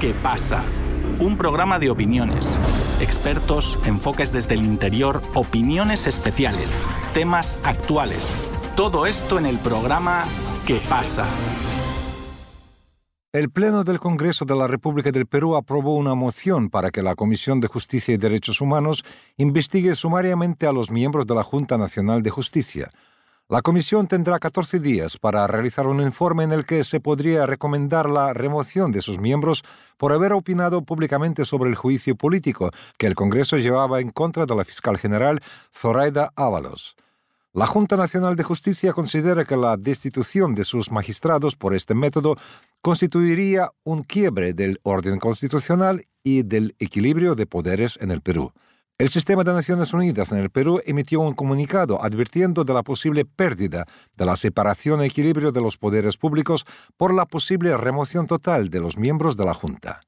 ¿Qué pasa? Un programa de opiniones, expertos, enfoques desde el interior, opiniones especiales, temas actuales. Todo esto en el programa ¿Qué pasa? El Pleno del Congreso de la República del Perú aprobó una moción para que la Comisión de Justicia y Derechos Humanos investigue sumariamente a los miembros de la Junta Nacional de Justicia. La comisión tendrá 14 días para realizar un informe en el que se podría recomendar la remoción de sus miembros por haber opinado públicamente sobre el juicio político que el Congreso llevaba en contra de la fiscal general Zoraida Ábalos. La Junta Nacional de Justicia considera que la destitución de sus magistrados por este método constituiría un quiebre del orden constitucional y del equilibrio de poderes en el Perú. El sistema de Naciones Unidas en el Perú emitió un comunicado advirtiendo de la posible pérdida de la separación y equilibrio de los poderes públicos por la posible remoción total de los miembros de la Junta.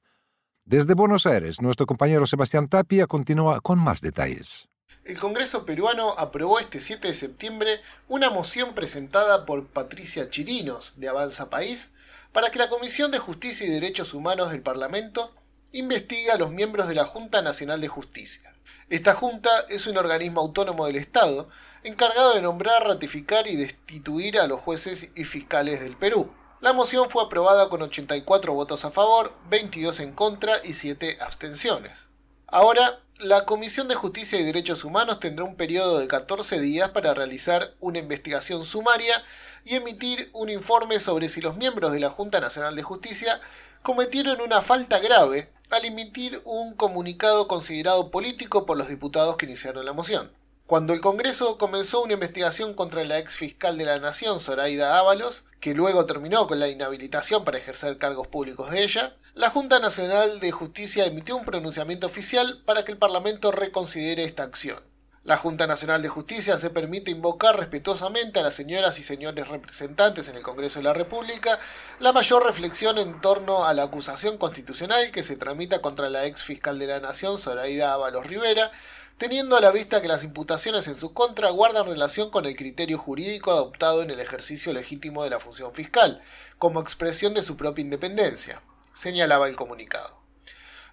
Desde Buenos Aires, nuestro compañero Sebastián Tapia continúa con más detalles. El Congreso peruano aprobó este 7 de septiembre una moción presentada por Patricia Chirinos, de Avanza País, para que la Comisión de Justicia y Derechos Humanos del Parlamento investiga a los miembros de la Junta Nacional de Justicia. Esta Junta es un organismo autónomo del Estado encargado de nombrar, ratificar y destituir a los jueces y fiscales del Perú. La moción fue aprobada con 84 votos a favor, 22 en contra y 7 abstenciones. Ahora, la Comisión de Justicia y Derechos Humanos tendrá un periodo de 14 días para realizar una investigación sumaria y emitir un informe sobre si los miembros de la Junta Nacional de Justicia cometieron una falta grave al emitir un comunicado considerado político por los diputados que iniciaron la moción. Cuando el Congreso comenzó una investigación contra la ex fiscal de la Nación, Zoraida Ábalos, que luego terminó con la inhabilitación para ejercer cargos públicos de ella, la Junta Nacional de Justicia emitió un pronunciamiento oficial para que el Parlamento reconsidere esta acción. La Junta Nacional de Justicia se permite invocar respetuosamente a las señoras y señores representantes en el Congreso de la República la mayor reflexión en torno a la acusación constitucional que se tramita contra la ex fiscal de la Nación, Zoraida Ábalos Rivera, teniendo a la vista que las imputaciones en su contra guardan relación con el criterio jurídico adoptado en el ejercicio legítimo de la función fiscal, como expresión de su propia independencia, señalaba el comunicado.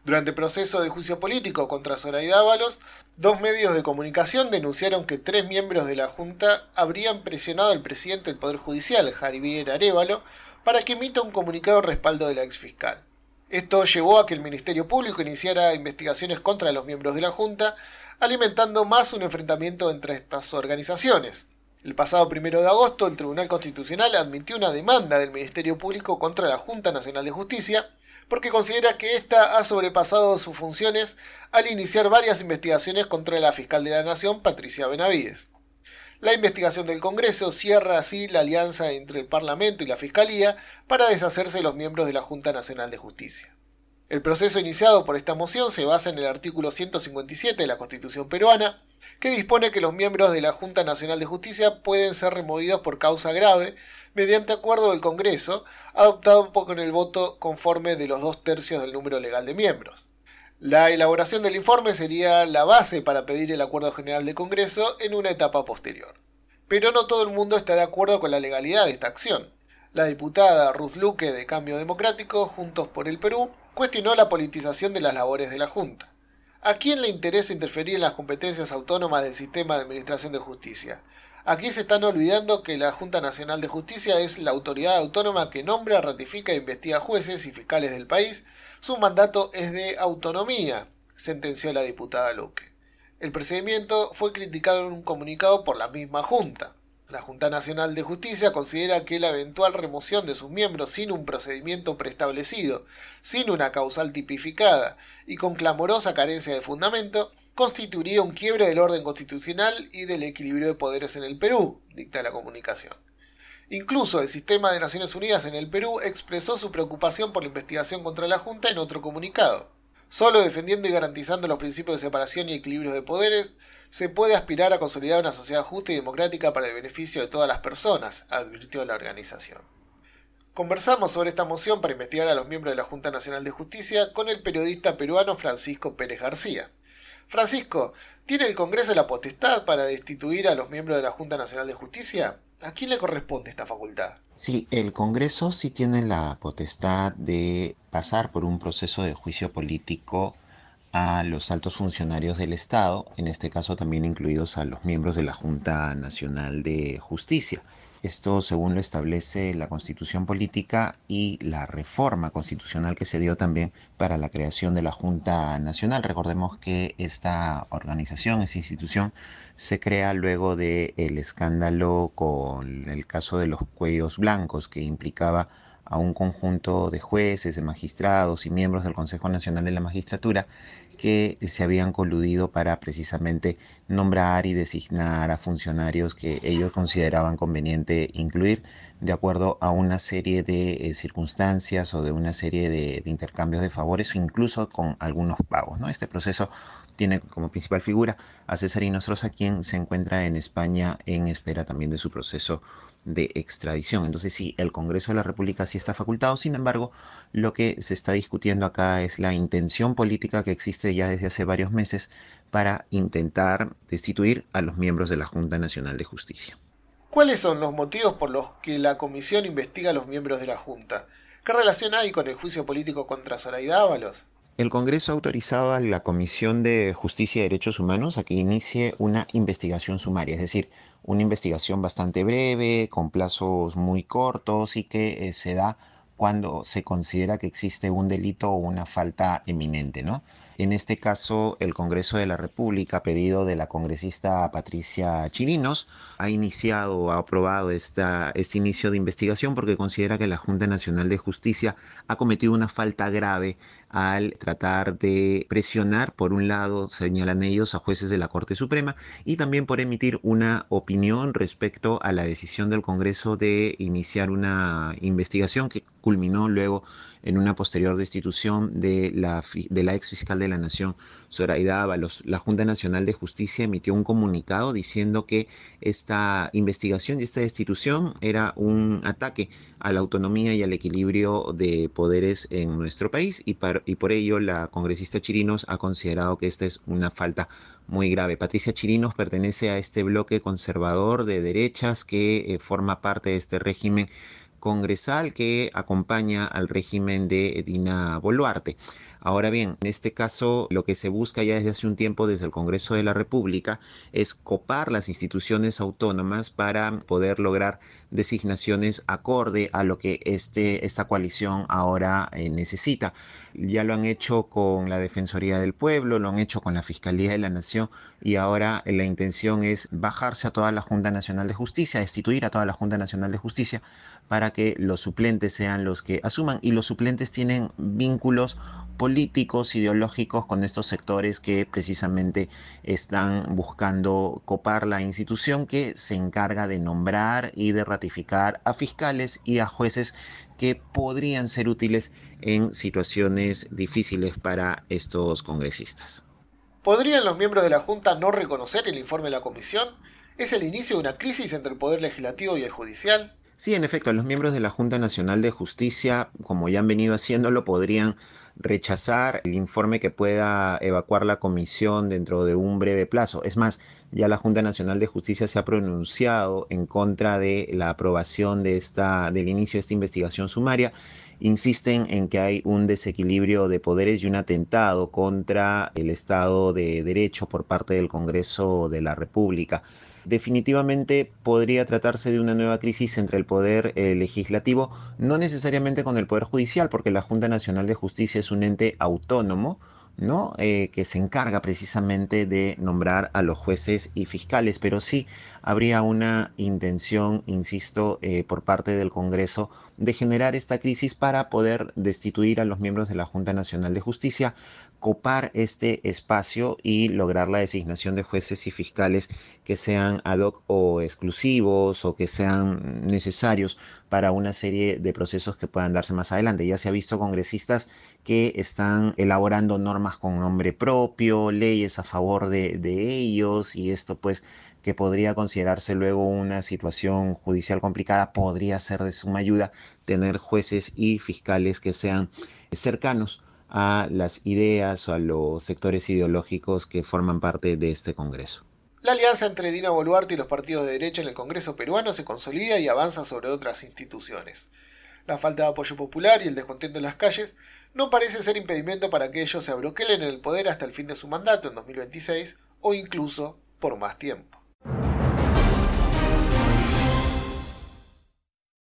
Durante el proceso de juicio político contra Zoraida Ábalos, dos medios de comunicación denunciaron que tres miembros de la Junta habrían presionado al presidente del Poder Judicial, Javier Arevalo, para que emita un comunicado respaldo de la exfiscal. Esto llevó a que el Ministerio Público iniciara investigaciones contra los miembros de la Junta, alimentando más un enfrentamiento entre estas organizaciones. El pasado primero de agosto, el Tribunal Constitucional admitió una demanda del Ministerio Público contra la Junta Nacional de Justicia, porque considera que ésta ha sobrepasado sus funciones al iniciar varias investigaciones contra la fiscal de la Nación, Patricia Benavides. La investigación del Congreso cierra así la alianza entre el Parlamento y la Fiscalía para deshacerse de los miembros de la Junta Nacional de Justicia. El proceso iniciado por esta moción se basa en el artículo 157 de la Constitución peruana, que dispone que los miembros de la Junta Nacional de Justicia pueden ser removidos por causa grave mediante acuerdo del Congreso, adoptado con el voto conforme de los dos tercios del número legal de miembros. La elaboración del informe sería la base para pedir el acuerdo general del Congreso en una etapa posterior. Pero no todo el mundo está de acuerdo con la legalidad de esta acción. La diputada Ruth Luque de Cambio Democrático, Juntos por el Perú, cuestionó la politización de las labores de la Junta. ¿A quién le interesa interferir en las competencias autónomas del sistema de administración de justicia? Aquí se están olvidando que la Junta Nacional de Justicia es la autoridad autónoma que nombra, ratifica e investiga jueces y fiscales del país. Su mandato es de autonomía, sentenció la diputada Luque. El procedimiento fue criticado en un comunicado por la misma Junta. La Junta Nacional de Justicia considera que la eventual remoción de sus miembros sin un procedimiento preestablecido, sin una causal tipificada y con clamorosa carencia de fundamento, constituiría un quiebre del orden constitucional y del equilibrio de poderes en el Perú, dicta la comunicación. Incluso el sistema de Naciones Unidas en el Perú expresó su preocupación por la investigación contra la Junta en otro comunicado. Solo defendiendo y garantizando los principios de separación y equilibrio de poderes, se puede aspirar a consolidar una sociedad justa y democrática para el beneficio de todas las personas, advirtió la organización. Conversamos sobre esta moción para investigar a los miembros de la Junta Nacional de Justicia con el periodista peruano Francisco Pérez García. Francisco, ¿tiene el Congreso la potestad para destituir a los miembros de la Junta Nacional de Justicia? ¿A quién le corresponde esta facultad? Sí, el Congreso sí tiene la potestad de pasar por un proceso de juicio político a los altos funcionarios del Estado, en este caso también incluidos a los miembros de la Junta Nacional de Justicia. Esto según lo establece la constitución política y la reforma constitucional que se dio también para la creación de la Junta Nacional. Recordemos que esta organización, esta institución, se crea luego del el escándalo con el caso de los cuellos blancos que implicaba a un conjunto de jueces, de magistrados y miembros del Consejo Nacional de la Magistratura que se habían coludido para precisamente nombrar y designar a funcionarios que ellos consideraban conveniente incluir de acuerdo a una serie de eh, circunstancias o de una serie de, intercambios de favores o incluso con algunos pagos. ¿no? Este proceso tiene como principal figura a César Inostroza, quien se encuentra en España en espera también de su proceso de extradición. Entonces sí, el Congreso de la República sí está facultado, sin embargo, lo que se está discutiendo acá es la intención política que existe ya desde hace varios meses para intentar destituir a los miembros de la Junta Nacional de Justicia. ¿Cuáles son los motivos por los que la comisión investiga a los miembros de la Junta? ¿Qué relación hay con el juicio político contra Zoraida Ábalos? El Congreso ha autorizado a la Comisión de Justicia y Derechos Humanos a que inicie una investigación sumaria, es decir, una investigación bastante breve, con plazos muy cortos y que eh, se da cuando se considera que existe un delito o una falta eminente, ¿no? En este caso, el Congreso de la República, a pedido de la congresista Patricia Chirinos, ha iniciado ha aprobado esta, este inicio de investigación porque considera que la Junta Nacional de Justicia ha cometido una falta grave al tratar de presionar, por un lado, señalan ellos, a jueces de la Corte Suprema y también por emitir una opinión respecto a la decisión del Congreso de iniciar una investigación que culminó luego en una posterior destitución de la, de ex fiscal de la Nación, Zoraida Ábalos. La Junta Nacional de Justicia emitió un comunicado diciendo que esta investigación y esta destitución era un ataque a la autonomía y al equilibrio de poderes en nuestro país y, y por ello la congresista Chirinos ha considerado que esta es una falta muy grave. Patricia Chirinos pertenece a este bloque conservador de derechas que eh, forma parte de este régimen congresal que acompaña al régimen de Dina Boluarte. Ahora bien, en este caso lo que se busca ya desde hace un tiempo desde el Congreso de la República es copar las instituciones autónomas para poder lograr designaciones acorde a lo que este, esta coalición ahora eh, necesita. Ya lo han hecho con la Defensoría del Pueblo, lo han hecho con la Fiscalía de la Nación y ahora la intención es bajarse a toda la Junta Nacional de Justicia, destituir a toda la Junta Nacional de Justicia para que los suplentes sean los que asuman y los suplentes tienen vínculos políticos, ideológicos con estos sectores que precisamente están buscando copar la institución que se encarga de nombrar y de ratificar a fiscales y a jueces que podrían ser útiles en situaciones difíciles para estos congresistas. ¿Podrían los miembros de la Junta no reconocer el informe de la Comisión? ¿Es el inicio de una crisis entre el Poder Legislativo y el Judicial? Sí, en efecto, los miembros de la Junta Nacional de Justicia, como ya han venido haciéndolo, podrían rechazar el informe que pueda evacuar la comisión dentro de un breve plazo. Es más, ya la Junta Nacional de Justicia se ha pronunciado en contra de la aprobación de esta, del inicio de esta investigación sumaria. Insisten en que hay un desequilibrio de poderes y un atentado contra el Estado de Derecho por parte del Congreso de la República definitivamente podría tratarse de una nueva crisis entre el poder eh, legislativo, no necesariamente con el poder judicial, porque la Junta Nacional de Justicia es un ente autónomo, ¿no? Eh, que se encarga precisamente de nombrar a los jueces y fiscales, pero sí habría una intención, insisto, eh, por parte del Congreso de generar esta crisis para poder destituir a los miembros de la Junta Nacional de Justicia, copar este espacio y lograr la designación de jueces y fiscales que sean ad hoc o exclusivos o que sean necesarios para una serie de procesos que puedan darse más adelante. Ya se ha visto congresistas que están elaborando normas con nombre propio, leyes a favor de, de ellos y esto pues que podría considerarse luego una situación judicial complicada, podría ser de suma ayuda tener jueces y fiscales que sean cercanos a las ideas o a los sectores ideológicos que forman parte de este Congreso. La alianza entre Dina Boluarte y los partidos de derecha en el Congreso peruano se consolida y avanza sobre otras instituciones. La falta de apoyo popular y el descontento en las calles no parece ser impedimento para que ellos se abroquelen en el poder hasta el fin de su mandato en 2026 o incluso por más tiempo.